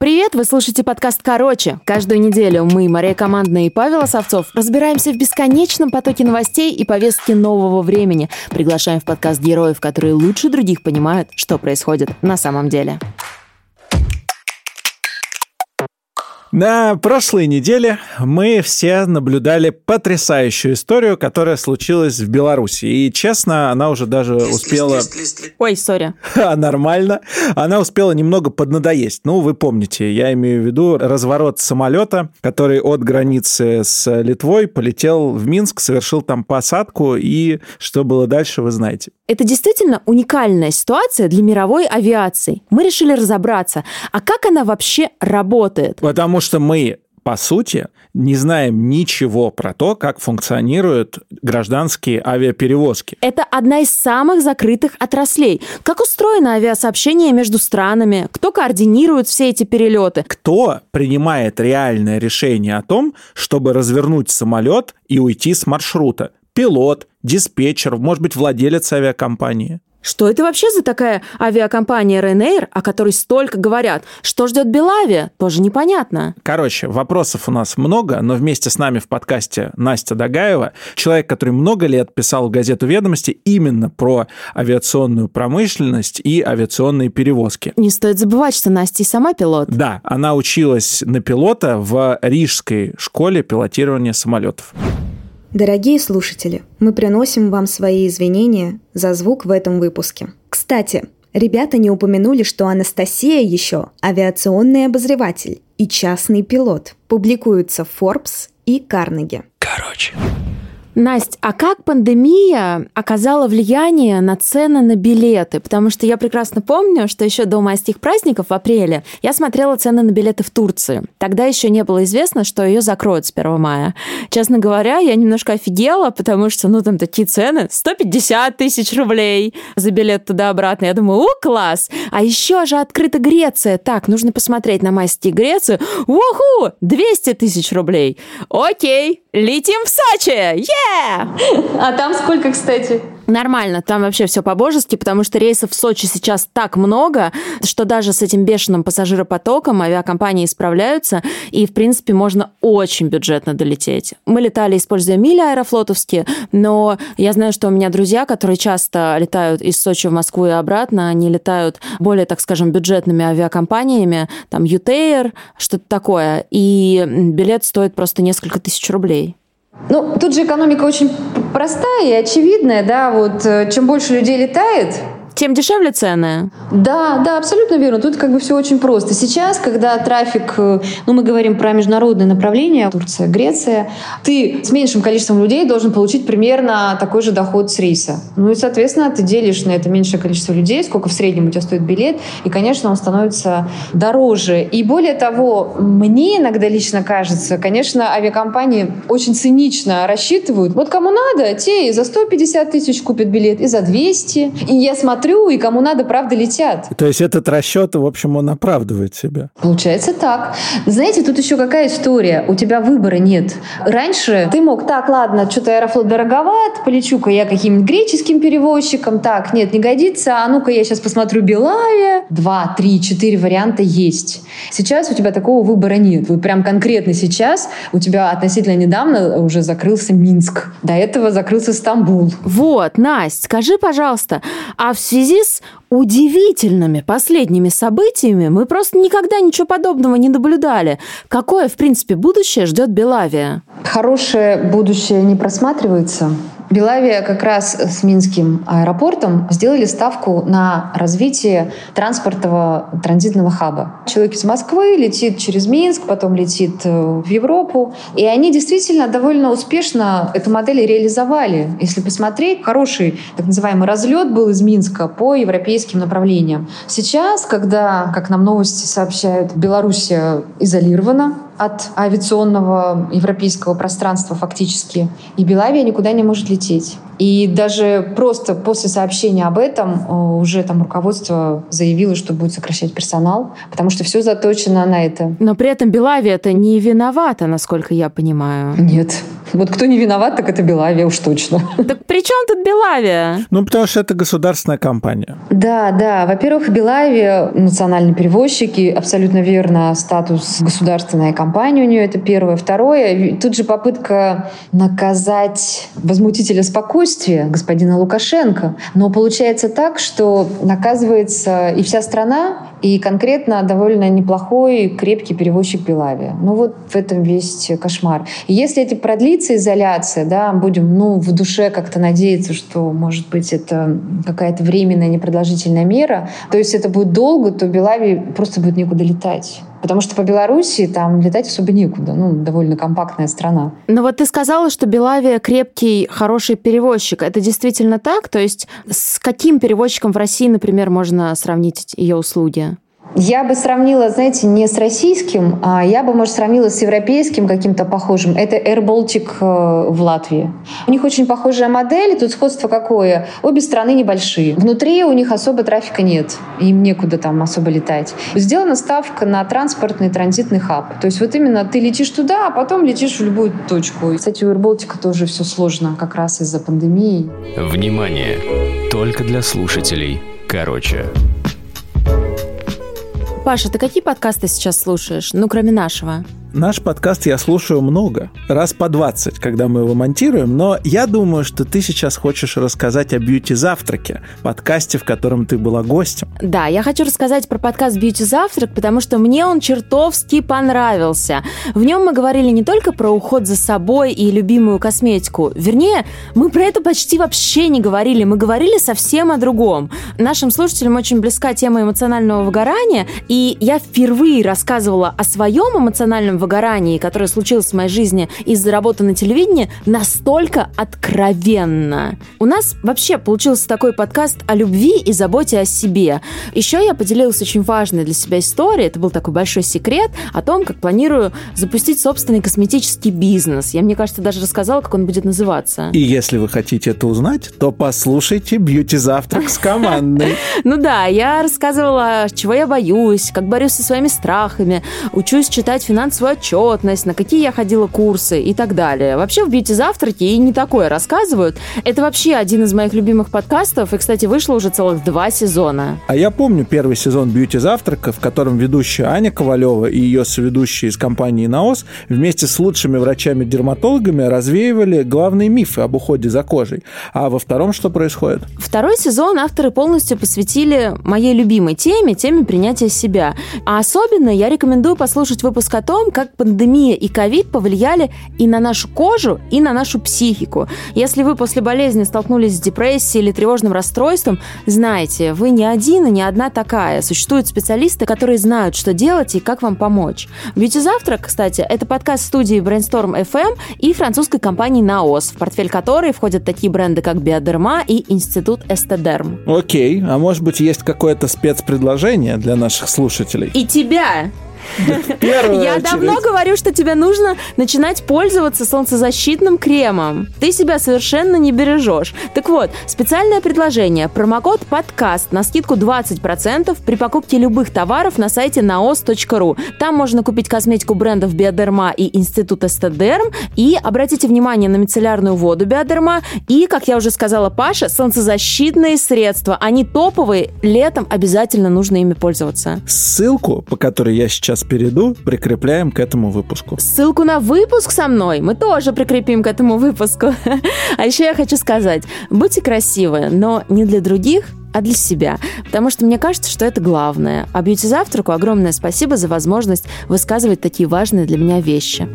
Привет, вы слушаете подкаст «Короче». Каждую неделю мы, Мария Командная и Павел Осовцов, разбираемся в бесконечном потоке новостей и повестки нового времени. Приглашаем в подкаст героев, которые лучше других понимают, что происходит на самом деле. На прошлой неделе мы все наблюдали потрясающую историю, которая случилась в Беларуси. И, честно, она уже даже успела... Ой, сори. А, нормально. Она успела немного поднадоесть. Ну, вы помните, я имею в виду разворот самолета, который от границы с Литвой полетел в Минск, совершил там посадку, и что было дальше, вы знаете. Это действительно уникальная ситуация для мировой авиации. Мы решили разобраться, а как она вообще работает? Потому что мы по сути, не знаем ничего про то, как функционируют гражданские авиаперевозки. Это одна из самых закрытых отраслей. Как устроено авиасообщение между странами? Кто координирует все эти перелеты? Кто принимает реальное решение о том, чтобы развернуть самолет и уйти с маршрута? Пилот, диспетчер, может быть, владелец авиакомпании. Что это вообще за такая авиакомпания Ryanair, о которой столько говорят? Что ждет Белавия? Тоже непонятно. Короче, вопросов у нас много, но вместе с нами в подкасте Настя Дагаева, человек, который много лет писал в газету «Ведомости» именно про авиационную промышленность и авиационные перевозки. Не стоит забывать, что Настя и сама пилот. Да, она училась на пилота в Рижской школе пилотирования самолетов. Дорогие слушатели, мы приносим вам свои извинения за звук в этом выпуске. Кстати, ребята не упомянули, что Анастасия еще авиационный обозреватель и частный пилот. Публикуются Forbes и Карнеги. Короче. Настя, а как пандемия оказала влияние на цены на билеты? Потому что я прекрасно помню, что еще до майских праздников в апреле я смотрела цены на билеты в Турции. Тогда еще не было известно, что ее закроют с 1 мая. Честно говоря, я немножко офигела, потому что, ну, там такие цены. 150 тысяч рублей за билет туда-обратно. Я думаю, о, класс! А еще же открыта Греция. Так, нужно посмотреть на майские Греции. Уху! 200 тысяч рублей. Окей, летим в Сочи! Yeah! А там сколько, кстати? Нормально, там вообще все по-божески, потому что рейсов в Сочи сейчас так много, что даже с этим бешеным пассажиропотоком авиакомпании справляются, и, в принципе, можно очень бюджетно долететь. Мы летали, используя мили аэрофлотовские, но я знаю, что у меня друзья, которые часто летают из Сочи в Москву и обратно, они летают более, так скажем, бюджетными авиакомпаниями, там, Ютейр, что-то такое, и билет стоит просто несколько тысяч рублей. Ну, тут же экономика очень простая и очевидная, да, вот э, чем больше людей летает, тем дешевле цены. Да, да, абсолютно верно. Тут как бы все очень просто. Сейчас, когда трафик, э, ну мы говорим про международное направление, Турция, Греция, ты с меньшим количеством людей должен получить примерно такой же доход с рейса. Ну и, соответственно, ты делишь на это меньшее количество людей, сколько в среднем у тебя стоит билет, и, конечно, он становится дороже. И более того, мне иногда лично кажется, конечно, авиакомпании очень цинично рассчитывают. Вот кому надо, те и за 150 тысяч купят билет, и за 200. И я смотрю, смотрю, и кому надо, правда, летят. То есть этот расчет, в общем, он оправдывает себя. Получается так. Знаете, тут еще какая история? У тебя выбора нет. Раньше ты мог, так, ладно, что-то Аэрофлот дороговат, полечу-ка я каким-нибудь греческим перевозчиком, так, нет, не годится, а ну-ка я сейчас посмотрю Белавия. Два, три, четыре варианта есть. Сейчас у тебя такого выбора нет. Вот прям конкретно сейчас у тебя относительно недавно уже закрылся Минск. До этого закрылся Стамбул. Вот, Настя, скажи, пожалуйста, а все связи с удивительными последними событиями мы просто никогда ничего подобного не наблюдали. Какое, в принципе, будущее ждет Белавия? Хорошее будущее не просматривается. Белавия как раз с Минским аэропортом сделали ставку на развитие транспортного транзитного хаба. Человек из Москвы летит через Минск, потом летит э, в Европу. И они действительно довольно успешно эту модель реализовали. Если посмотреть, хороший так называемый разлет был из Минска по европейским направлениям. Сейчас, когда, как нам новости сообщают, Белоруссия изолирована от авиационного европейского пространства фактически. И Белавия никуда не может лететь. И даже просто после сообщения об этом э, уже там руководство заявило, что будет сокращать персонал, потому что все заточено на это. Но при этом Белавия это не виновата, насколько я понимаю. Нет. Вот кто не виноват, так это Белавия уж точно. Так при чем тут Белавия? Ну, потому что это государственная компания. Да, да. Во-первых, Белавия, национальные перевозчики, абсолютно верно, статус государственная компания у нее, это первое. Второе, тут же попытка наказать возмутителя спокойствия господина Лукашенко. Но получается так, что наказывается и вся страна, и конкретно довольно неплохой, крепкий перевозчик Белавия. Ну вот в этом весь кошмар. И если это продлится, изоляция, да, будем ну, в душе как-то надеяться, что, может быть, это какая-то временная непродолжительная мера, то есть это будет долго, то Белавии просто будет некуда летать. Потому что по Беларуси там летать особо некуда. Ну, довольно компактная страна. Но вот ты сказала, что Белавия крепкий, хороший перевозчик. Это действительно так? То есть с каким перевозчиком в России, например, можно сравнить ее услуги? Я бы сравнила, знаете, не с российским, а я бы, может, сравнила с европейским каким-то похожим. Это Air Baltic э, в Латвии. У них очень похожая модель. Тут сходство какое? Обе страны небольшие. Внутри у них особо трафика нет. Им некуда там особо летать. Сделана ставка на транспортный транзитный хаб. То есть вот именно ты летишь туда, а потом летишь в любую точку. Кстати, у Air Baltic тоже все сложно, как раз из-за пандемии. Внимание! Только для слушателей. Короче. Паша, ты какие подкасты сейчас слушаешь? Ну, кроме нашего. Наш подкаст я слушаю много, раз по 20, когда мы его монтируем, но я думаю, что ты сейчас хочешь рассказать о бьюти-завтраке, подкасте, в котором ты была гостем. Да, я хочу рассказать про подкаст «Бьюти-завтрак», потому что мне он чертовски понравился. В нем мы говорили не только про уход за собой и любимую косметику, вернее, мы про это почти вообще не говорили, мы говорили совсем о другом. Нашим слушателям очень близка тема эмоционального выгорания, и я впервые рассказывала о своем эмоциональном выгорании, которое случилось в моей жизни из-за работы на телевидении, настолько откровенно. У нас вообще получился такой подкаст о любви и заботе о себе. Еще я поделилась очень важной для себя историей. Это был такой большой секрет о том, как планирую запустить собственный косметический бизнес. Я, мне кажется, даже рассказала, как он будет называться. И если вы хотите это узнать, то послушайте «Бьюти-завтрак» с командой. Ну да, я рассказывала, чего я боюсь, как борюсь со своими страхами, учусь читать финансовую свою отчетность, на какие я ходила курсы и так далее. Вообще в бьюти-завтраке и не такое рассказывают. Это вообще один из моих любимых подкастов, и, кстати, вышло уже целых два сезона. А я помню первый сезон бьюти-завтрака, в котором ведущая Аня Ковалева и ее соведущие из компании «Наос» вместе с лучшими врачами-дерматологами развеивали главные мифы об уходе за кожей. А во втором что происходит? Второй сезон авторы полностью посвятили моей любимой теме, теме принятия себя. А особенно я рекомендую послушать выпуск о том, как пандемия и ковид повлияли и на нашу кожу, и на нашу психику. Если вы после болезни столкнулись с депрессией или тревожным расстройством, знайте, вы не один и не одна такая. Существуют специалисты, которые знают, что делать и как вам помочь. Бьюти Завтрак, кстати, это подкаст студии Brainstorm FM и французской компании Naos, в портфель которой входят такие бренды, как Биодерма и Институт Эстедерм. Окей, а может быть есть какое-то спецпредложение для наших слушателей? И тебя! Я давно говорю, что тебе нужно начинать пользоваться солнцезащитным кремом. Ты себя совершенно не бережешь. Так вот, специальное предложение. Промокод подкаст на скидку 20% при покупке любых товаров на сайте naos.ru. Там можно купить косметику брендов Биодерма и Института Эстедерм. И обратите внимание на мицеллярную воду Биодерма. И, как я уже сказала Паша, солнцезащитные средства. Они топовые. Летом обязательно нужно ими пользоваться. Ссылку, по которой я сейчас сейчас перейду, прикрепляем к этому выпуску. Ссылку на выпуск со мной мы тоже прикрепим к этому выпуску. А еще я хочу сказать, будьте красивы, но не для других, а для себя. Потому что мне кажется, что это главное. А бьюти-завтраку огромное спасибо за возможность высказывать такие важные для меня вещи.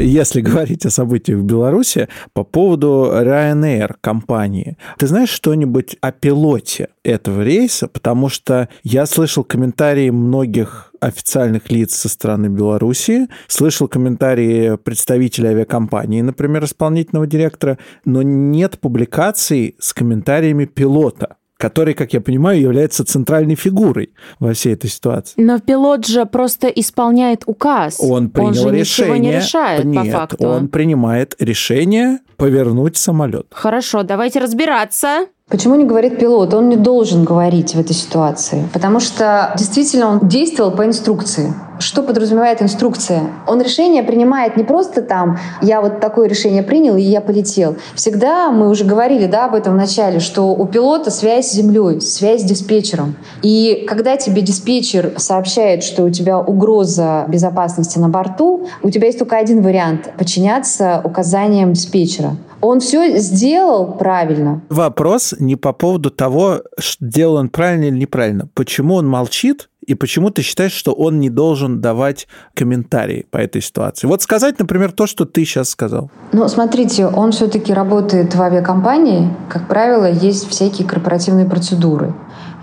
Если говорить о событиях в Беларуси, по поводу Ryanair компании. Ты знаешь что-нибудь о пилоте этого рейса? Потому что я слышал комментарии многих официальных лиц со стороны Беларуси, слышал комментарии представителей авиакомпании, например, исполнительного директора, но нет публикаций с комментариями пилота который, как я понимаю, является центральной фигурой во всей этой ситуации. Но пилот же просто исполняет указ. Он принял он же решение. ничего не решает Нет, по факту. он принимает решение повернуть самолет. Хорошо, давайте разбираться. Почему не говорит пилот? Он не должен говорить в этой ситуации, потому что действительно он действовал по инструкции. Что подразумевает инструкция? Он решение принимает не просто там, я вот такое решение принял, и я полетел. Всегда, мы уже говорили да, об этом в начале, что у пилота связь с землей, связь с диспетчером. И когда тебе диспетчер сообщает, что у тебя угроза безопасности на борту, у тебя есть только один вариант — подчиняться указаниям диспетчера. Он все сделал правильно. Вопрос не по поводу того, сделал он правильно или неправильно. Почему он молчит, и почему ты считаешь, что он не должен давать комментарии по этой ситуации? Вот сказать, например, то, что ты сейчас сказал. Ну, смотрите, он все-таки работает в авиакомпании. Как правило, есть всякие корпоративные процедуры.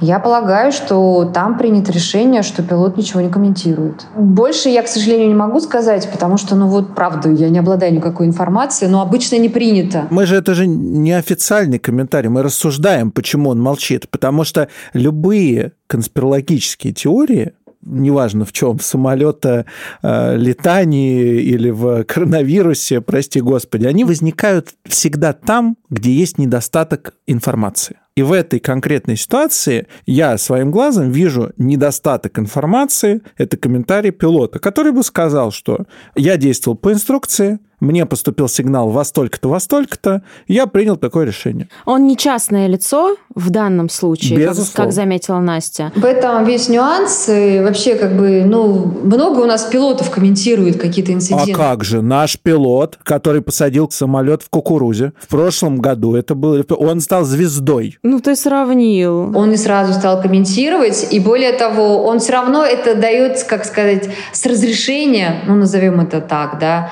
Я полагаю, что там принято решение, что пилот ничего не комментирует. Больше я, к сожалению, не могу сказать, потому что, ну вот, правда, я не обладаю никакой информацией, но обычно не принято. Мы же, это же не официальный комментарий, мы рассуждаем, почему он молчит, потому что любые конспирологические теории неважно в чем, в самолета э, летании или в коронавирусе, прости господи, они возникают всегда там, где есть недостаток информации. И в этой конкретной ситуации я своим глазом вижу недостаток информации. Это комментарий пилота, который бы сказал, что я действовал по инструкции, мне поступил сигнал во столько-то, во столько-то, я принял такое решение. Он не частное лицо в данном случае, как, Безусловно. как заметила Настя. В этом весь нюанс. И вообще, как бы, ну, много у нас пилотов комментирует какие-то инциденты. А как же? Наш пилот, который посадил самолет в кукурузе, в прошлом году это был... Он стал звездой. Ну, ты сравнил. Он не сразу стал комментировать, и более того, он все равно это дает, как сказать, с разрешения, ну, назовем это так, да,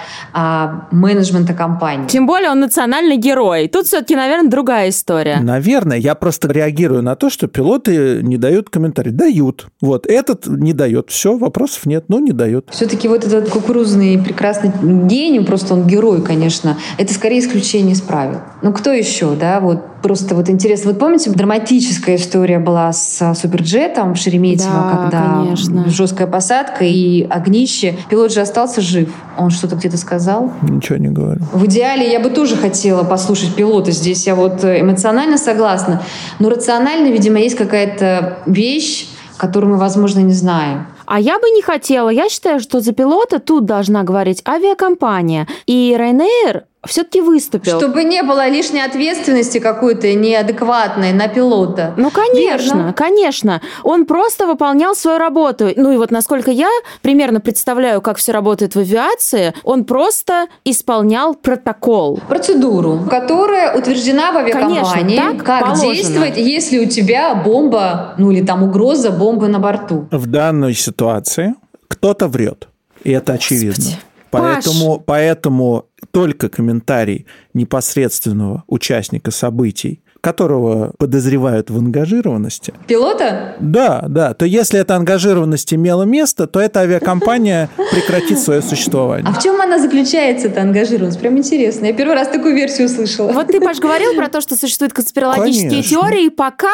менеджмента компании. Тем более он национальный герой. Тут все-таки, наверное, другая история. Наверное, я просто реагирую на то, что пилоты не дают комментарий. Дают. Вот, этот не дает. Все, вопросов нет, но не дает. Все-таки вот этот кукурузный прекрасный гений, просто он герой, конечно, это скорее исключение из правил. Ну, кто еще, да, вот просто вот интересно. Вот помните, драматическая история была с Суперджетом в Шереметьево, Да, когда конечно. жесткая посадка и огнище. Пилот же остался жив. Он что-то где-то сказал. Ничего не говорю. В идеале я бы тоже хотела послушать пилота. Здесь я вот э, эмоционально согласна. Но рационально, видимо, есть какая-то вещь, которую мы, возможно, не знаем. А я бы не хотела. Я считаю, что за пилота тут должна говорить авиакомпания. И Ryanair все-таки выступил. Чтобы не было лишней ответственности какой-то неадекватной на пилота. Ну, конечно, Верно. конечно. Он просто выполнял свою работу. Ну и вот насколько я примерно представляю, как все работает в авиации, он просто исполнял протокол. Процедуру, которая утверждена в авиакомпании, Конечно, так как положено. действовать, если у тебя бомба, ну или там угроза бомбы на борту. В данной ситуации кто-то врет. И это очевидно. Поэтому, поэтому только комментарий непосредственного участника событий, которого подозревают в ангажированности, Пилота? да, да, то если эта ангажированность имела место, то эта авиакомпания прекратит свое существование. А в чем она заключается, эта ангажированность? Прям интересно. Я первый раз такую версию услышала. Вот ты, Паш, говорил про то, что существуют конспирологические Конечно. теории пока,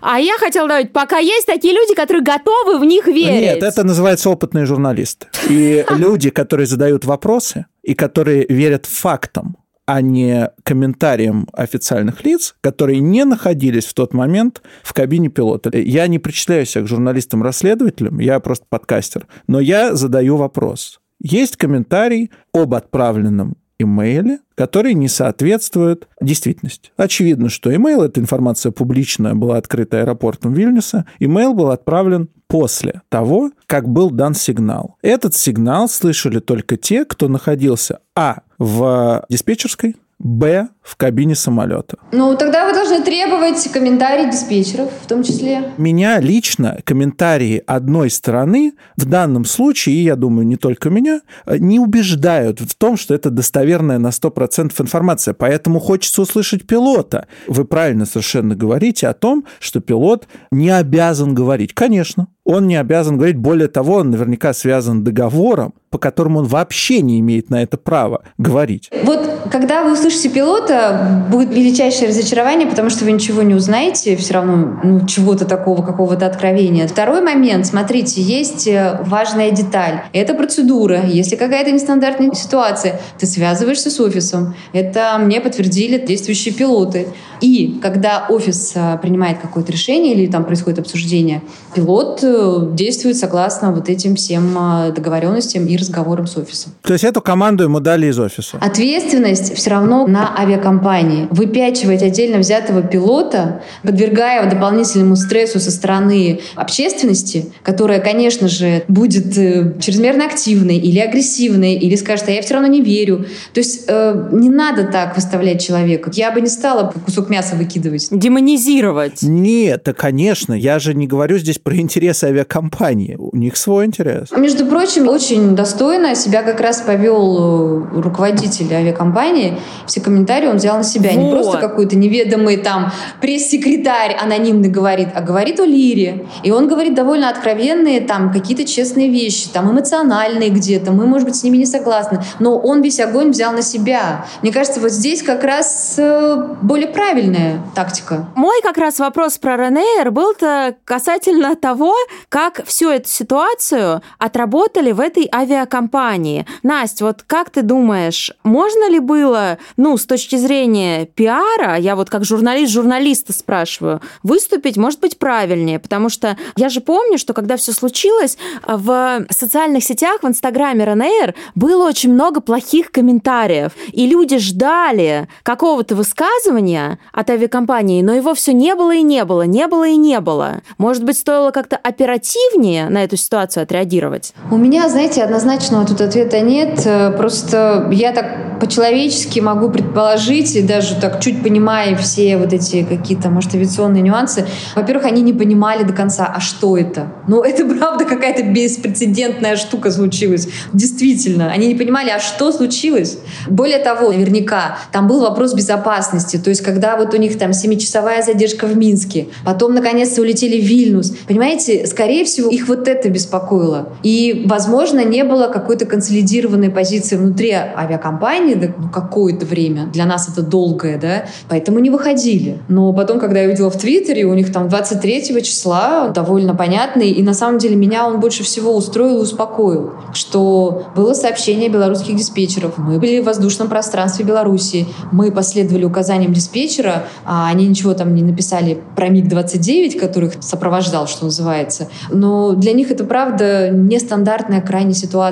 а я хотела добавить, пока есть такие люди, которые готовы в них верить. Нет, это называется опытные журналисты. И люди, которые задают вопросы и которые верят фактам, а не комментариям официальных лиц, которые не находились в тот момент в кабине пилота. Я не причисляю себя к журналистам-расследователям, я просто подкастер, но я задаю вопрос. Есть комментарий об отправленном имейле, который не соответствует действительности. Очевидно, что имейл, эта информация публичная, была открыта аэропортом Вильнюса. Имейл был отправлен после того, как был дан сигнал. Этот сигнал слышали только те, кто находился а. В диспетчерской, б. в кабине самолета. Ну, тогда вы должны требовать комментарий диспетчеров в том числе. Меня лично комментарии одной стороны в данном случае, и я думаю, не только меня, не убеждают в том, что это достоверная на 100% информация. Поэтому хочется услышать пилота. Вы правильно совершенно говорите о том, что пилот не обязан говорить. Конечно, он не обязан говорить. Более того, он наверняка связан договором, по которому он вообще не имеет на это права говорить. Вот когда вы услышите пилота, будет величайшее разочарование, потому что вы ничего не узнаете, все равно ну, чего-то такого, какого-то откровения. Второй момент, смотрите, есть э, важная деталь. Это процедура. Если какая-то нестандартная ситуация, ты связываешься с офисом. Это мне подтвердили действующие пилоты. И когда офис э, принимает какое-то решение или там происходит обсуждение, пилот э, действует согласно вот этим всем договоренностям и разговорам с офисом. То есть эту команду ему дали из офиса? Ответственность все равно на авиакомпании. Выпячивать отдельно взятого пилота, подвергая его дополнительному стрессу со стороны общественности, которая, конечно же, будет э, чрезмерно активной или агрессивной, или скажет, а я все равно не верю. То есть э, не надо так выставлять человека. Я бы не стала кусок мяса выкидывать. Демонизировать. Нет, да, конечно. Я же не говорю здесь про интересы авиакомпании. У них свой интерес. Между прочим, очень достойно себя как раз повел э, руководитель авиакомпании. Все комментарии он взял на себя. Вот. Не просто какой-то неведомый там пресс-секретарь анонимный говорит, а говорит о Лире. И он говорит довольно откровенные там какие-то честные вещи, там эмоциональные где-то. Мы, может быть, с ними не согласны. Но он весь огонь взял на себя. Мне кажется, вот здесь как раз э, более правильная тактика. Мой как раз вопрос про Ренейр был-то касательно того, как всю эту ситуацию отработали в этой авиакомпании. Настя, вот как ты думаешь, можно ли было, ну, с точки зрения пиара, я вот как журналист журналиста спрашиваю, выступить, может быть, правильнее? Потому что я же помню, что когда все случилось, в социальных сетях, в Инстаграме Ранейр было очень много плохих комментариев, и люди ждали какого-то высказывания от авиакомпании, но его все не было и не было, не было и не было. Может быть, стоило как-то оперативнее на эту ситуацию отреагировать? У меня, знаете, однозначного тут ответа нет. Э, просто я так по-человечески могу предположить, и даже так чуть понимая все вот эти какие-то, может, авиационные нюансы. Во-первых, они не понимали до конца, а что это? Ну, это правда какая-то беспрецедентная штука случилась. Действительно. Они не понимали, а что случилось? Более того, наверняка, там был вопрос безопасности. То есть, когда вот у них там семичасовая задержка в Минске, потом, наконец-то, улетели в Вильнюс. Понимаете, скорее всего, их вот это беспокоило. И, возможно, не было какой-то консолидированной позиции внутри авиакомпании ну, какое-то время. Для нас это долгое, да, поэтому не выходили. Но потом, когда я увидела в Твиттере, у них там 23 числа довольно понятный, и на самом деле меня он больше всего устроил и успокоил, что было сообщение белорусских диспетчеров. Мы были в воздушном пространстве Беларуси, мы последовали указаниям диспетчера, а они ничего там не написали про МиГ-29, которых сопровождал, что называется. Но для них это, правда, нестандартная крайне ситуация.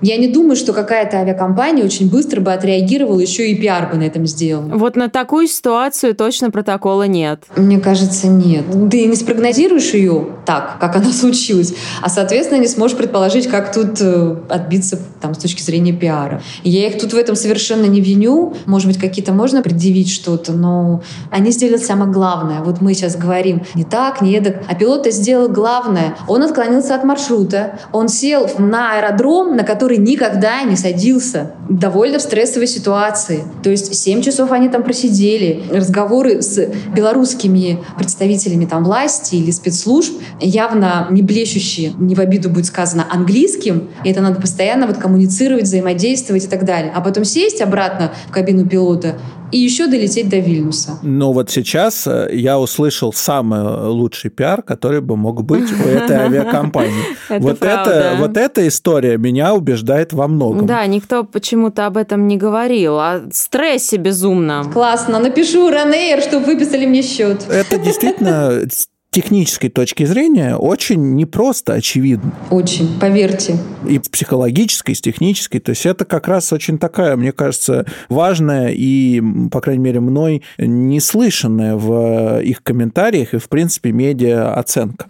Я не думаю, что какая-то авиакомпания очень быстро бы отреагировала, еще и пиар бы на этом сделал. Вот на такую ситуацию точно протокола нет. Мне кажется, нет. Ты не спрогнозируешь ее так, как она случилась, а, соответственно, не сможешь предположить, как тут э, отбиться там, с точки зрения пиара. Я их тут в этом совершенно не виню. Может быть, какие-то можно предъявить что-то, но они сделали самое главное. Вот мы сейчас говорим не так, не эдак. А пилот сделал главное. Он отклонился от маршрута. Он сел на аэродром, на который никогда не садился. Довольно в стрессовой ситуации. То есть 7 часов они там просидели. Разговоры с белорусскими представителями там власти или спецслужб явно не блещущие, не в обиду будет сказано, английским. И это надо постоянно вот коммуницировать, взаимодействовать и так далее. А потом сесть обратно в кабину пилота и еще долететь до Вильнюса. Но вот сейчас э, я услышал самый лучший пиар, который бы мог быть у этой авиакомпании. Вот это, вот эта история меня убеждает во многом. Да, никто почему-то об этом не говорил, о стрессе безумном. Классно, напишу Ранейр, чтобы выписали мне счет. Это действительно технической точки зрения очень непросто очевидно. Очень, поверьте. И с психологической, и с технической. То есть это как раз очень такая, мне кажется, важная и, по крайней мере, мной неслышанная в их комментариях и, в принципе, медиа оценка.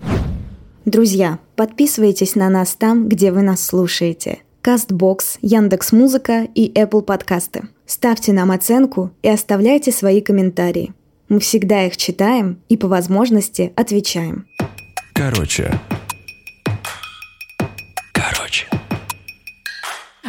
Друзья, подписывайтесь на нас там, где вы нас слушаете. Castbox, Яндекс Музыка и Apple подкасты. Ставьте нам оценку и оставляйте свои комментарии. Мы всегда их читаем и по возможности отвечаем. Короче. Короче.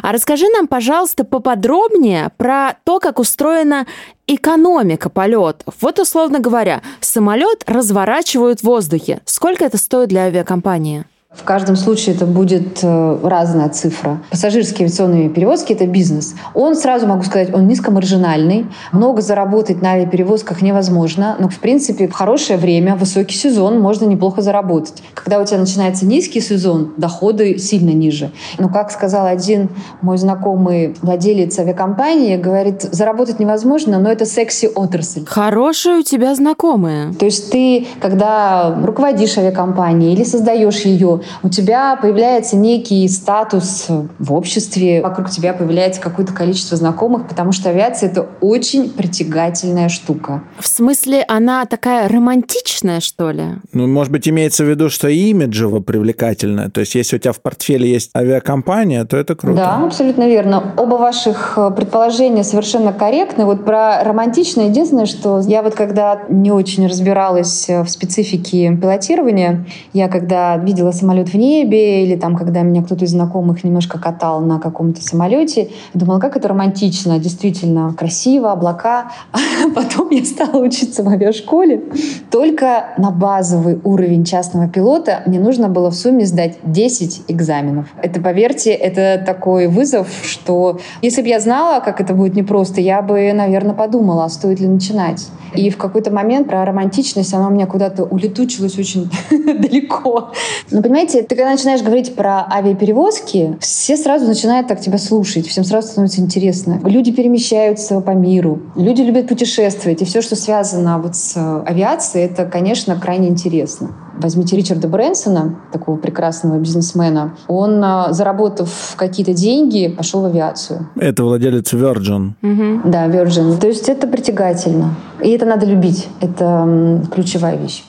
А расскажи нам, пожалуйста, поподробнее про то, как устроена экономика полетов. Вот, условно говоря, самолет разворачивают в воздухе. Сколько это стоит для авиакомпании? В каждом случае это будет э, разная цифра. Пассажирские авиационные перевозки – это бизнес. Он, сразу могу сказать, он низкомаржинальный. Много заработать на авиаперевозках невозможно. Но, в принципе, в хорошее время, высокий сезон, можно неплохо заработать. Когда у тебя начинается низкий сезон, доходы сильно ниже. Но, как сказал один мой знакомый владелец авиакомпании, говорит, заработать невозможно, но это секси-отрасль. Хорошие у тебя знакомые. То есть ты, когда руководишь авиакомпанией или создаешь ее, у тебя появляется некий статус в обществе, вокруг тебя появляется какое-то количество знакомых, потому что авиация — это очень притягательная штука. В смысле, она такая романтичная, что ли? Ну, может быть, имеется в виду, что имиджево привлекательная. То есть, если у тебя в портфеле есть авиакомпания, то это круто. Да, абсолютно верно. Оба ваших э, предположения совершенно корректны. Вот про романтичное единственное, что я вот когда не очень разбиралась в специфике пилотирования, я когда видела самолет самолет в небе, или там, когда меня кто-то из знакомых немножко катал на каком-то самолете, я думала, как это романтично, действительно красиво, облака. А потом я стала учиться в авиашколе. Только на базовый уровень частного пилота мне нужно было в сумме сдать 10 экзаменов. Это, поверьте, это такой вызов, что если бы я знала, как это будет непросто, я бы, наверное, подумала, а стоит ли начинать. И в какой-то момент про романтичность, она у меня куда-то улетучилась очень далеко. Но, понимаете, понимаете, ты когда начинаешь говорить про авиаперевозки, все сразу начинают так тебя слушать, всем сразу становится интересно. Люди перемещаются по миру, люди любят путешествовать, и все, что связано вот с авиацией, это, конечно, крайне интересно. Возьмите Ричарда Брэнсона, такого прекрасного бизнесмена. Он, а, заработав какие-то деньги, пошел в авиацию. Это владелец Virgin. Угу. Да, Virgin. То есть это притягательно. И это надо любить. Это ключевая вещь.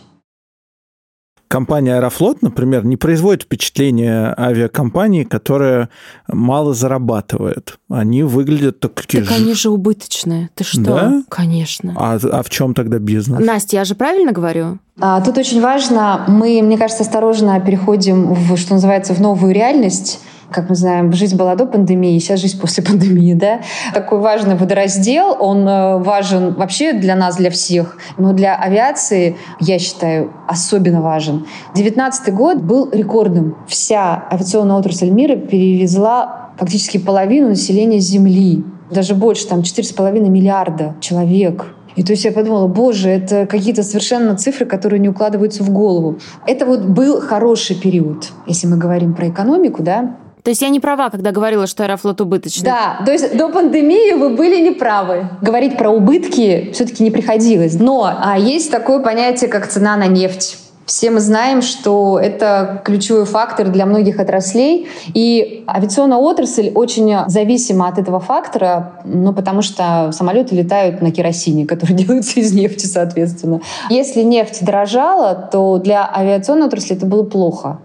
Компания Аэрофлот, например, не производит впечатление авиакомпании, которая мало зарабатывает. Они выглядят так какие Так они же убыточные. Ты что? Да? Конечно. А, а в чем тогда бизнес? Настя, я же правильно говорю? А, тут очень важно, мы, мне кажется, осторожно переходим в, что называется, в новую реальность как мы знаем, жизнь была до пандемии, сейчас жизнь после пандемии, да. Такой важный водораздел, он э, важен вообще для нас, для всех, но для авиации, я считаю, особенно важен. 2019 год был рекордным. Вся авиационная отрасль мира перевезла фактически половину населения Земли. Даже больше, там 4,5 миллиарда человек и то есть я подумала, боже, это какие-то совершенно цифры, которые не укладываются в голову. Это вот был хороший период, если мы говорим про экономику, да, то есть я не права, когда говорила, что Аэрофлот убыточный? Да, то есть до пандемии вы были неправы. Говорить про убытки все-таки не приходилось. Но а есть такое понятие, как цена на нефть. Все мы знаем, что это ключевой фактор для многих отраслей, и авиационная отрасль очень зависима от этого фактора, ну, потому что самолеты летают на керосине, который делается из нефти, соответственно. Если нефть дорожала, то для авиационной отрасли это было плохо.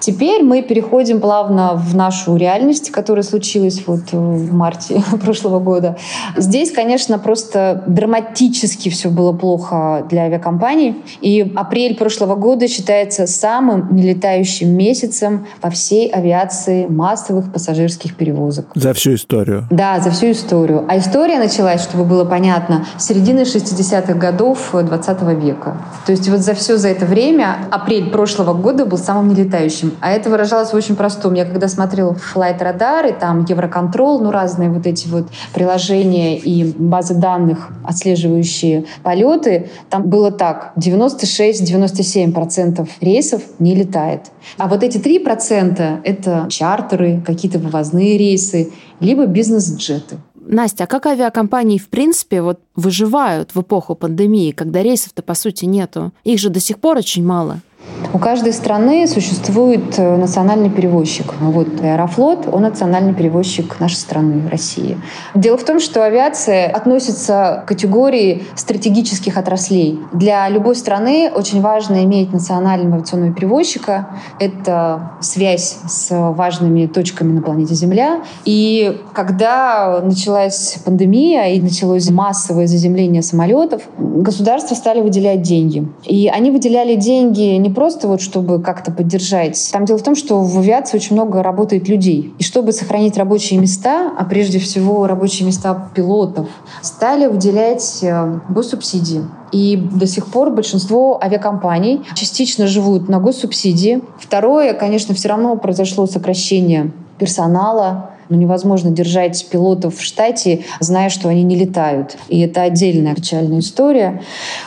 Теперь мы переходим плавно в нашу реальность, которая случилась вот в марте прошлого года. Здесь, конечно, просто драматически все было плохо для авиакомпаний, и апрель прошлого года считается самым нелетающим месяцем во всей авиации массовых пассажирских перевозок. За всю историю? Да, за всю историю. А история началась, чтобы было понятно, с середины 60-х годов 20 века. То есть вот за все за это время апрель прошлого года был самым нелетающим. А это выражалось в очень простом. Я когда смотрела Flight Radar и там Евроконтрол, ну разные вот эти вот приложения и базы данных, отслеживающие полеты, там было так, 96-97 процентов рейсов не летает. А вот эти 3% — это чартеры, какие-то вывозные рейсы, либо бизнес-джеты. Настя, а как авиакомпании в принципе вот выживают в эпоху пандемии, когда рейсов-то по сути нету? Их же до сих пор очень мало. У каждой страны существует э, национальный перевозчик. Вот Аэрофлот, он национальный перевозчик нашей страны, России. Дело в том, что авиация относится к категории стратегических отраслей. Для любой страны очень важно иметь национального авиационного перевозчика. Это связь с важными точками на планете Земля. И когда началась пандемия и началось массовое заземление самолетов, государства стали выделять деньги. И они выделяли деньги не просто просто вот чтобы как-то поддержать. Там дело в том, что в авиации очень много работает людей. И чтобы сохранить рабочие места, а прежде всего рабочие места пилотов, стали выделять э, госсубсидии. И до сих пор большинство авиакомпаний частично живут на госсубсидии. Второе, конечно, все равно произошло сокращение персонала, но ну, невозможно держать пилотов в штате, зная, что они не летают. И это отдельная печальная история.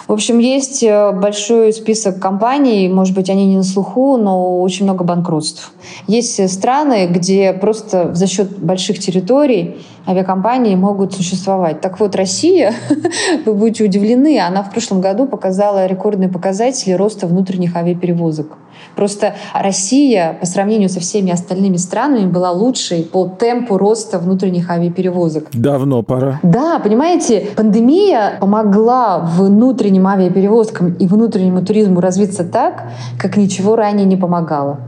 В общем, есть э, большой список компаний, может быть, они не на слуху, но очень много банкротств. Есть страны, где просто за счет больших территорий авиакомпании могут существовать. Так вот, Россия, вы будете удивлены, она в прошлом году показала рекордные показатели роста внутренних авиаперевозок. Просто Россия по сравнению со всеми остальными странами была лучшей по темпу роста внутренних авиаперевозок. Давно пора. Да, понимаете, пандемия помогла внутренним авиаперевозкам и внутреннему туризму развиться так, как ничего ранее не помогало.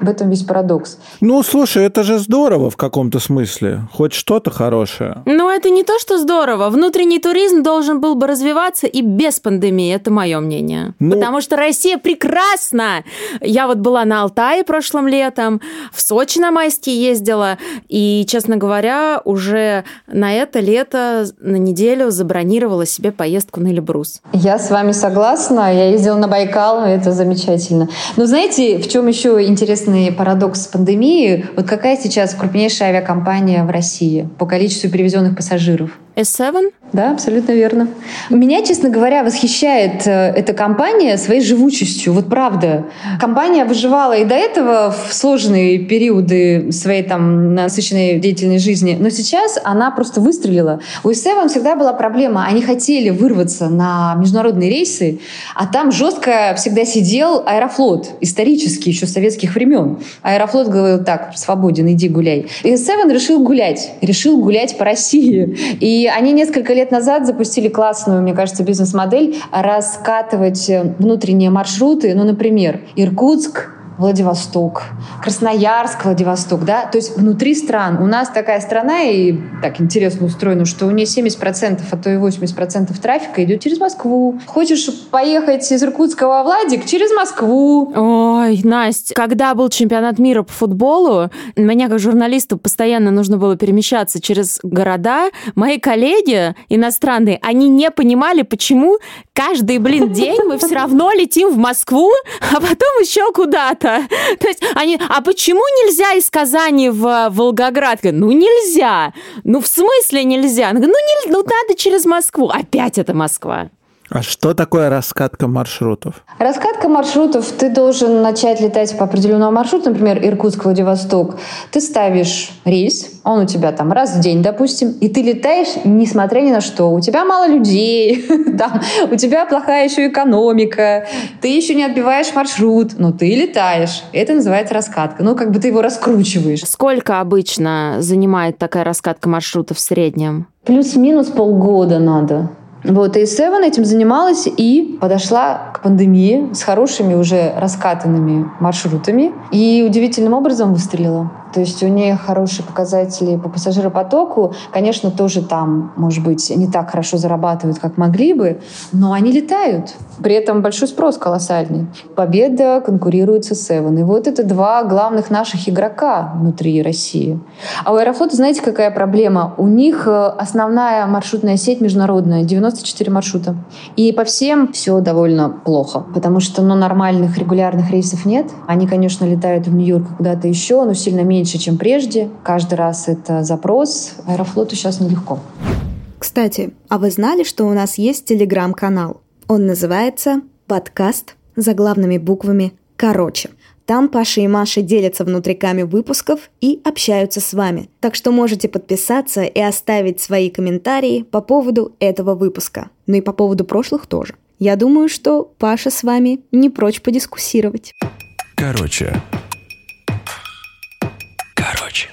В этом весь парадокс. Ну, слушай, это же здорово в каком-то смысле. Хоть что-то хорошее. Но это не то, что здорово. Внутренний туризм должен был бы развиваться и без пандемии. Это мое мнение. Ну... Потому что Россия прекрасна. Я вот была на Алтае прошлым летом, в Сочи на майские ездила. И, честно говоря, уже на это лето на неделю забронировала себе поездку на Эльбрус. Я с вами согласна. Я ездила на Байкал, это замечательно. Но знаете, в чем еще интересно интересный парадокс пандемии. Вот какая сейчас крупнейшая авиакомпания в России по количеству перевезенных пассажиров? S7? Да, абсолютно верно. Меня, честно говоря, восхищает э, эта компания своей живучестью. Вот правда. Компания выживала и до этого в сложные периоды своей там насыщенной деятельной жизни, но сейчас она просто выстрелила. У S7 всегда была проблема. Они хотели вырваться на международные рейсы, а там жестко всегда сидел Аэрофлот, исторический, еще советских времен. Аэрофлот говорил так, свободен, иди гуляй. И S7 решил гулять, решил гулять по России. И они несколько лет назад запустили классную, мне кажется, бизнес-модель раскатывать внутренние маршруты, ну, например, Иркутск, Владивосток, Красноярск, Владивосток, да, то есть внутри стран. У нас такая страна и так интересно устроена, что у нее 70%, а то и 80% трафика идет через Москву. Хочешь поехать из Иркутска во Владик? Через Москву. Ой, Настя, когда был чемпионат мира по футболу, меня как журналисту постоянно нужно было перемещаться через города. Мои коллеги иностранные, они не понимали, почему каждый, блин, день мы все равно летим в Москву, а потом еще куда-то? То есть они, а почему нельзя из Казани в Волгоград? Ну, нельзя. Ну, в смысле нельзя? Ну, не, ну, надо через Москву. Опять это Москва. А что такое раскатка маршрутов? Раскатка маршрутов. Ты должен начать летать по определенному маршруту, например, Иркутск-Владивосток. Ты ставишь рейс, он у тебя там раз в день, допустим, и ты летаешь, несмотря ни на что. У тебя мало людей, там, у тебя плохая еще экономика, ты еще не отбиваешь маршрут, но ты летаешь. Это называется раскатка. Ну, как бы ты его раскручиваешь. Сколько обычно занимает такая раскатка маршрута в среднем? Плюс-минус полгода надо. Вот, и Seven этим занималась и подошла к пандемии с хорошими уже раскатанными маршрутами и удивительным образом выстрелила. То есть у нее хорошие показатели по пассажиропотоку. Конечно, тоже там, может быть, не так хорошо зарабатывают, как могли бы, но они летают. При этом большой спрос колоссальный. Победа конкурирует с Seven. И вот это два главных наших игрока внутри России. А у Аэрофлота, знаете, какая проблема? У них э, основная маршрутная сеть международная, 94 маршрута. И по всем все довольно плохо, потому что ну, нормальных регулярных рейсов нет. Они, конечно, летают в Нью-Йорк куда-то еще, но сильно меньше чем прежде. Каждый раз это запрос. Аэрофлоту сейчас нелегко. Кстати, а вы знали, что у нас есть телеграм-канал? Он называется «Подкаст» за главными буквами «Короче». Там Паша и Маша делятся внутриками выпусков и общаются с вами. Так что можете подписаться и оставить свои комментарии по поводу этого выпуска. Ну и по поводу прошлых тоже. Я думаю, что Паша с вами не прочь подискуссировать. Короче, Короче.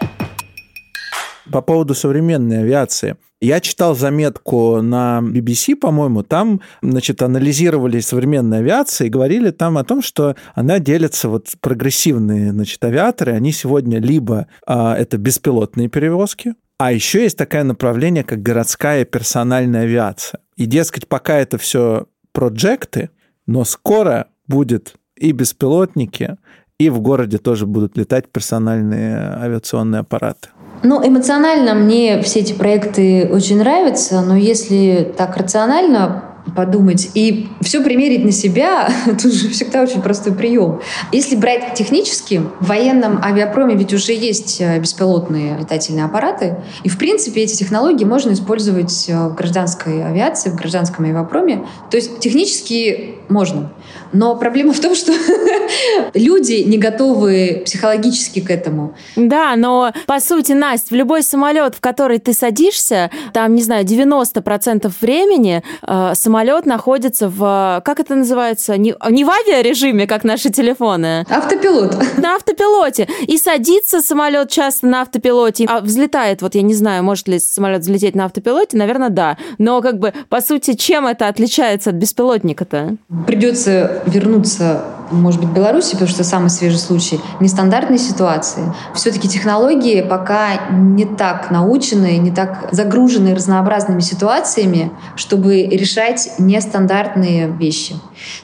По поводу современной авиации. Я читал заметку на BBC, по-моему, там, значит, анализировали современную авиацию и говорили там о том, что она делится, вот прогрессивные, значит, авиаторы, они сегодня либо а, это беспилотные перевозки, а еще есть такое направление, как городская персональная авиация. И, дескать, пока это все проекты, но скоро будет и беспилотники, и в городе тоже будут летать персональные авиационные аппараты. Ну, эмоционально мне все эти проекты очень нравятся, но если так рационально подумать и все примерить на себя, тут же всегда очень простой прием. Если брать технически, в военном авиапроме ведь уже есть э, беспилотные летательные аппараты, и в принципе эти технологии можно использовать э, в гражданской авиации, в гражданском авиапроме. То есть технически можно. Но проблема в том, что люди не готовы психологически к этому. Да, но по сути, Настя, в любой самолет, в который ты садишься, там, не знаю, 90% времени э, самолет находится в, как это называется, не, не в авиарежиме, как наши телефоны. Автопилот. На автопилоте. И садится самолет часто на автопилоте, а взлетает, вот я не знаю, может ли самолет взлететь на автопилоте, наверное, да. Но как бы, по сути, чем это отличается от беспилотника-то? Придется вернуться может быть, Беларуси, потому что самый свежий случай, нестандартной ситуации. Все-таки технологии пока не так научены, не так загружены разнообразными ситуациями, чтобы решать нестандартные вещи.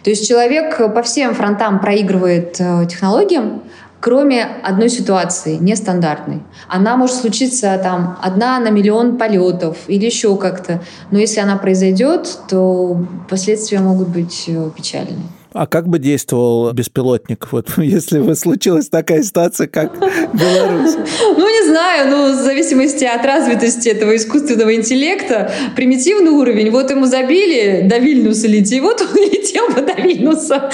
То есть человек по всем фронтам проигрывает э, технологиям, кроме одной ситуации, нестандартной. Она может случиться там одна на миллион полетов или еще как-то. Но если она произойдет, то последствия могут быть э, печальные. А как бы действовал беспилотник, вот если бы случилась такая ситуация, как Беларусь? Ну, не знаю, ну, в зависимости от развитости этого искусственного интеллекта, примитивный уровень, вот ему забили до Вильнюса лети, вот он и летел бы до Вильнюса.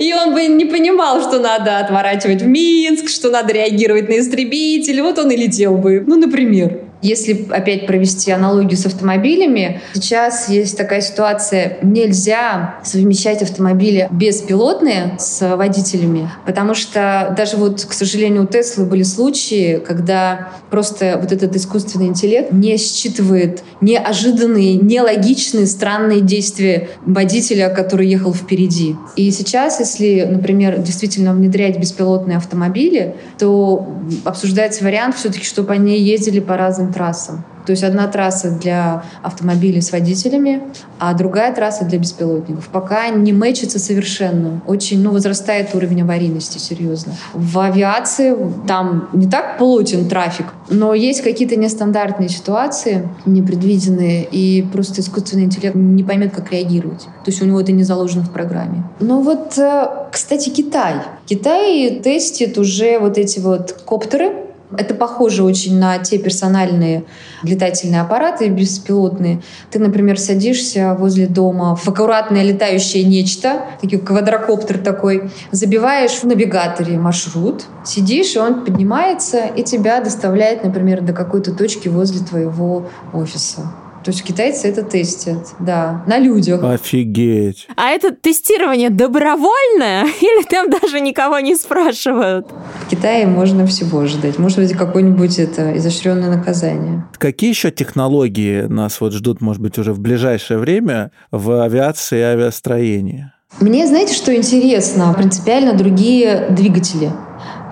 И он бы не понимал, что надо отворачивать в Минск, что надо реагировать на истребитель, вот он и летел бы, ну, например. Если опять провести аналогию с автомобилями, сейчас есть такая ситуация, нельзя совмещать автомобили беспилотные с водителями, потому что даже вот, к сожалению, у Теслы были случаи, когда просто вот этот искусственный интеллект не считывает неожиданные, нелогичные, странные действия водителя, который ехал впереди. И сейчас, если, например, действительно внедрять беспилотные автомобили, то обсуждается вариант все-таки, чтобы они ездили по разным трассам. То есть одна трасса для автомобилей с водителями, а другая трасса для беспилотников. Пока не мэчится совершенно. Очень ну, возрастает уровень аварийности, серьезно. В авиации там не так плотен трафик, но есть какие-то нестандартные ситуации, непредвиденные, и просто искусственный интеллект не поймет, как реагировать. То есть у него это не заложено в программе. Ну вот, э, кстати, Китай. Китай тестит уже вот эти вот коптеры, это похоже очень на те персональные летательные аппараты беспилотные. Ты, например, садишься возле дома в аккуратное летающее нечто, такой квадрокоптер такой, забиваешь в навигаторе маршрут, сидишь, и он поднимается и тебя доставляет, например, до какой-то точки возле твоего офиса. То есть китайцы это тестят, да, на людях. Офигеть. А это тестирование добровольное или там даже никого не спрашивают? В Китае можно всего ожидать. Может быть, какое-нибудь это изощренное наказание. Какие еще технологии нас вот ждут, может быть, уже в ближайшее время в авиации и авиастроении? Мне, знаете, что интересно? Принципиально другие двигатели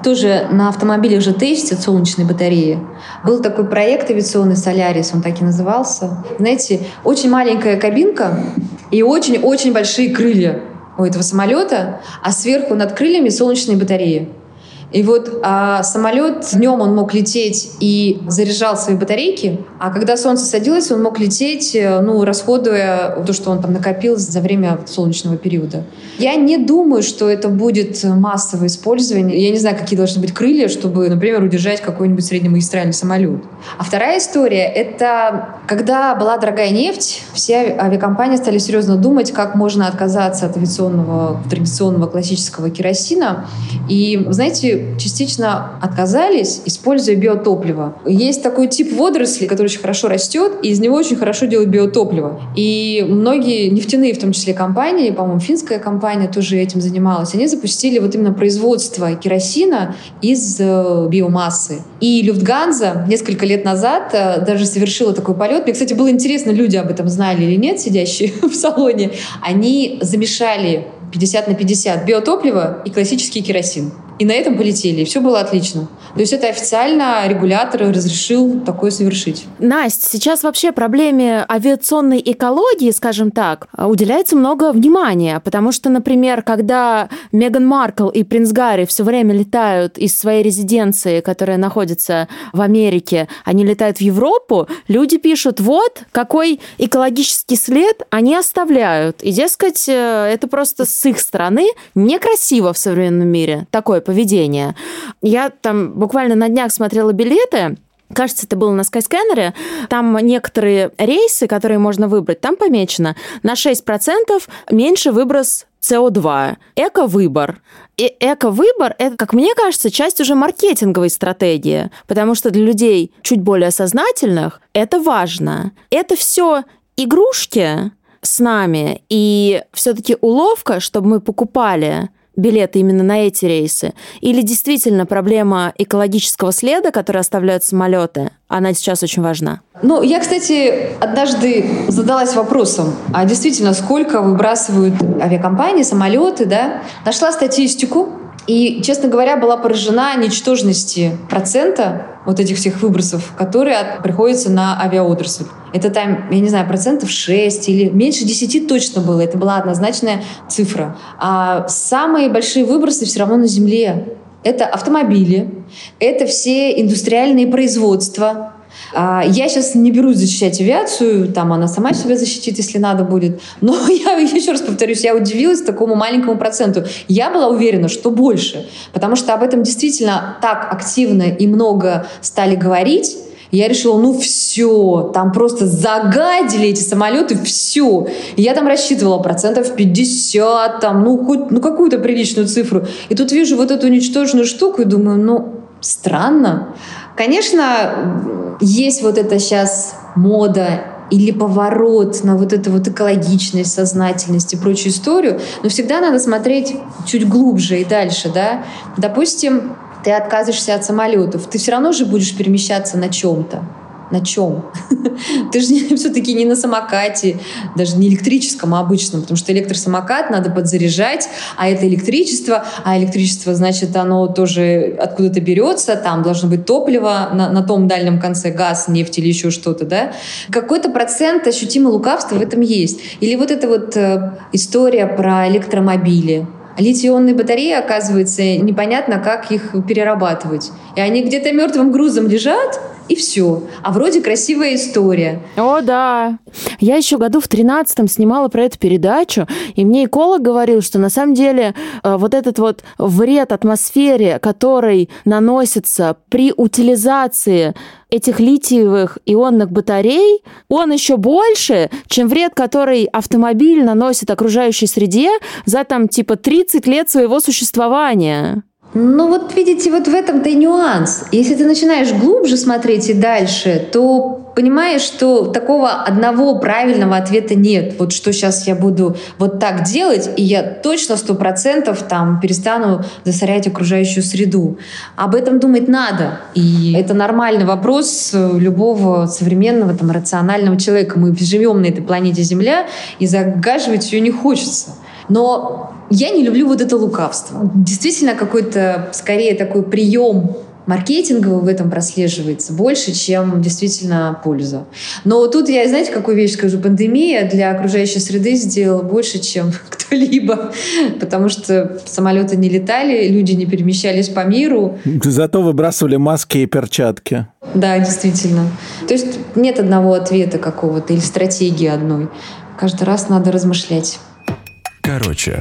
тоже на автомобилях же тестят солнечные батареи. Был такой проект авиационный «Солярис», он так и назывался. Знаете, очень маленькая кабинка и очень-очень большие крылья у этого самолета, а сверху над крыльями солнечные батареи. И вот а самолет днем он мог лететь и заряжал свои батарейки, а когда солнце садилось, он мог лететь, э, ну, расходуя то, что он там накопил за время солнечного периода. Я не думаю, что это будет массовое использование. Я не знаю, какие должны быть крылья, чтобы, например, удержать какой-нибудь среднемагистральный самолет. А вторая история — это когда была дорогая нефть, все авиакомпании стали серьезно думать, как можно отказаться от авиационного, традиционного классического керосина. И, знаете, частично отказались, используя биотопливо. Есть такой тип водорослей, который очень хорошо растет, и из него очень хорошо делают биотопливо. И многие нефтяные, в том числе компании, по-моему, финская компания тоже этим занималась, они запустили вот именно производство керосина из э, биомассы. И Люфтганза несколько лет назад э, даже совершила такой полет. Мне, кстати, было интересно, люди об этом знали или нет, сидящие в салоне. Они замешали 50 на 50 биотопливо и классический керосин. И на этом полетели, и все было отлично. То есть это официально регулятор разрешил такое совершить. Настя, сейчас вообще проблеме авиационной экологии, скажем так, уделяется много внимания, потому что, например, когда Меган Маркл и принц Гарри все время летают из своей резиденции, которая находится в Америке, они летают в Европу, люди пишут, вот, какой экологический след они оставляют. И, дескать, э, это просто с их стороны некрасиво в современном мире, такое поведение. Я там буквально на днях смотрела билеты, Кажется, это было на Skyscanner. Там некоторые рейсы, которые можно выбрать, там помечено на 6% меньше выброс СО2. Эко-выбор. И эко-выбор – это, как мне кажется, часть уже маркетинговой стратегии, потому что для людей чуть более сознательных это важно. Это все игрушки с нами, и все-таки уловка, чтобы мы покупали билеты именно на эти рейсы? Или действительно проблема экологического следа, который оставляют самолеты, она сейчас очень важна? Ну, я, кстати, однажды задалась вопросом, а действительно, сколько выбрасывают авиакомпании, самолеты, да? Нашла статистику, и, честно говоря, была поражена ничтожности процента вот этих всех выбросов, которые от, приходятся на авиаотрасль. Это там, я не знаю, процентов 6 или меньше 10 точно было. Это была однозначная цифра. А самые большие выбросы все равно на Земле. Это автомобили, это все индустриальные производства, я сейчас не берусь защищать авиацию, там она сама себя защитит, если надо будет. Но я еще раз повторюсь, я удивилась такому маленькому проценту. Я была уверена, что больше, потому что об этом действительно так активно и много стали говорить. Я решила, ну все, там просто загадили эти самолеты, все. Я там рассчитывала процентов 50, там, ну хоть ну, какую-то приличную цифру. И тут вижу вот эту уничтоженную штуку и думаю, ну странно. Конечно, есть вот это сейчас мода или поворот на вот эту вот экологичность, сознательность и прочую историю, но всегда надо смотреть чуть глубже и дальше, да. Допустим, ты отказываешься от самолетов, ты все равно же будешь перемещаться на чем-то на чем? Ты же все-таки не на самокате, даже не электрическом, а обычном, потому что электросамокат надо подзаряжать, а это электричество, а электричество, значит, оно тоже откуда-то берется, там должно быть топливо на, на том дальнем конце, газ, нефть или еще что-то, да? Какой-то процент ощутимого лукавства в этом есть. Или вот эта вот э, история про электромобили. Литий-ионные батареи, оказывается, непонятно, как их перерабатывать. И они где-то мертвым грузом лежат, и все. А вроде красивая история. О, да. Я еще году в тринадцатом снимала про эту передачу, и мне эколог говорил, что на самом деле э, вот этот вот вред атмосфере, который наносится при утилизации этих литиевых ионных батарей, он еще больше, чем вред, который автомобиль наносит окружающей среде за там типа 30 лет своего существования. Ну вот видите, вот в этом-то и нюанс. Если ты начинаешь глубже смотреть и дальше, то понимаешь, что такого одного правильного ответа нет. Вот что сейчас я буду вот так делать, и я точно сто процентов там перестану засорять окружающую среду. Об этом думать надо. И это нормальный вопрос любого современного там рационального человека. Мы живем на этой планете Земля, и загаживать ее не хочется. Но я не люблю вот это лукавство. Действительно, какой-то, скорее, такой прием маркетинговый в этом прослеживается больше, чем действительно польза. Но тут я, знаете, какую вещь скажу? Пандемия для окружающей среды сделала больше, чем кто-либо, потому что самолеты не летали, люди не перемещались по миру. Зато выбрасывали маски и перчатки. Да, действительно. То есть нет одного ответа какого-то или стратегии одной. Каждый раз надо размышлять. Короче,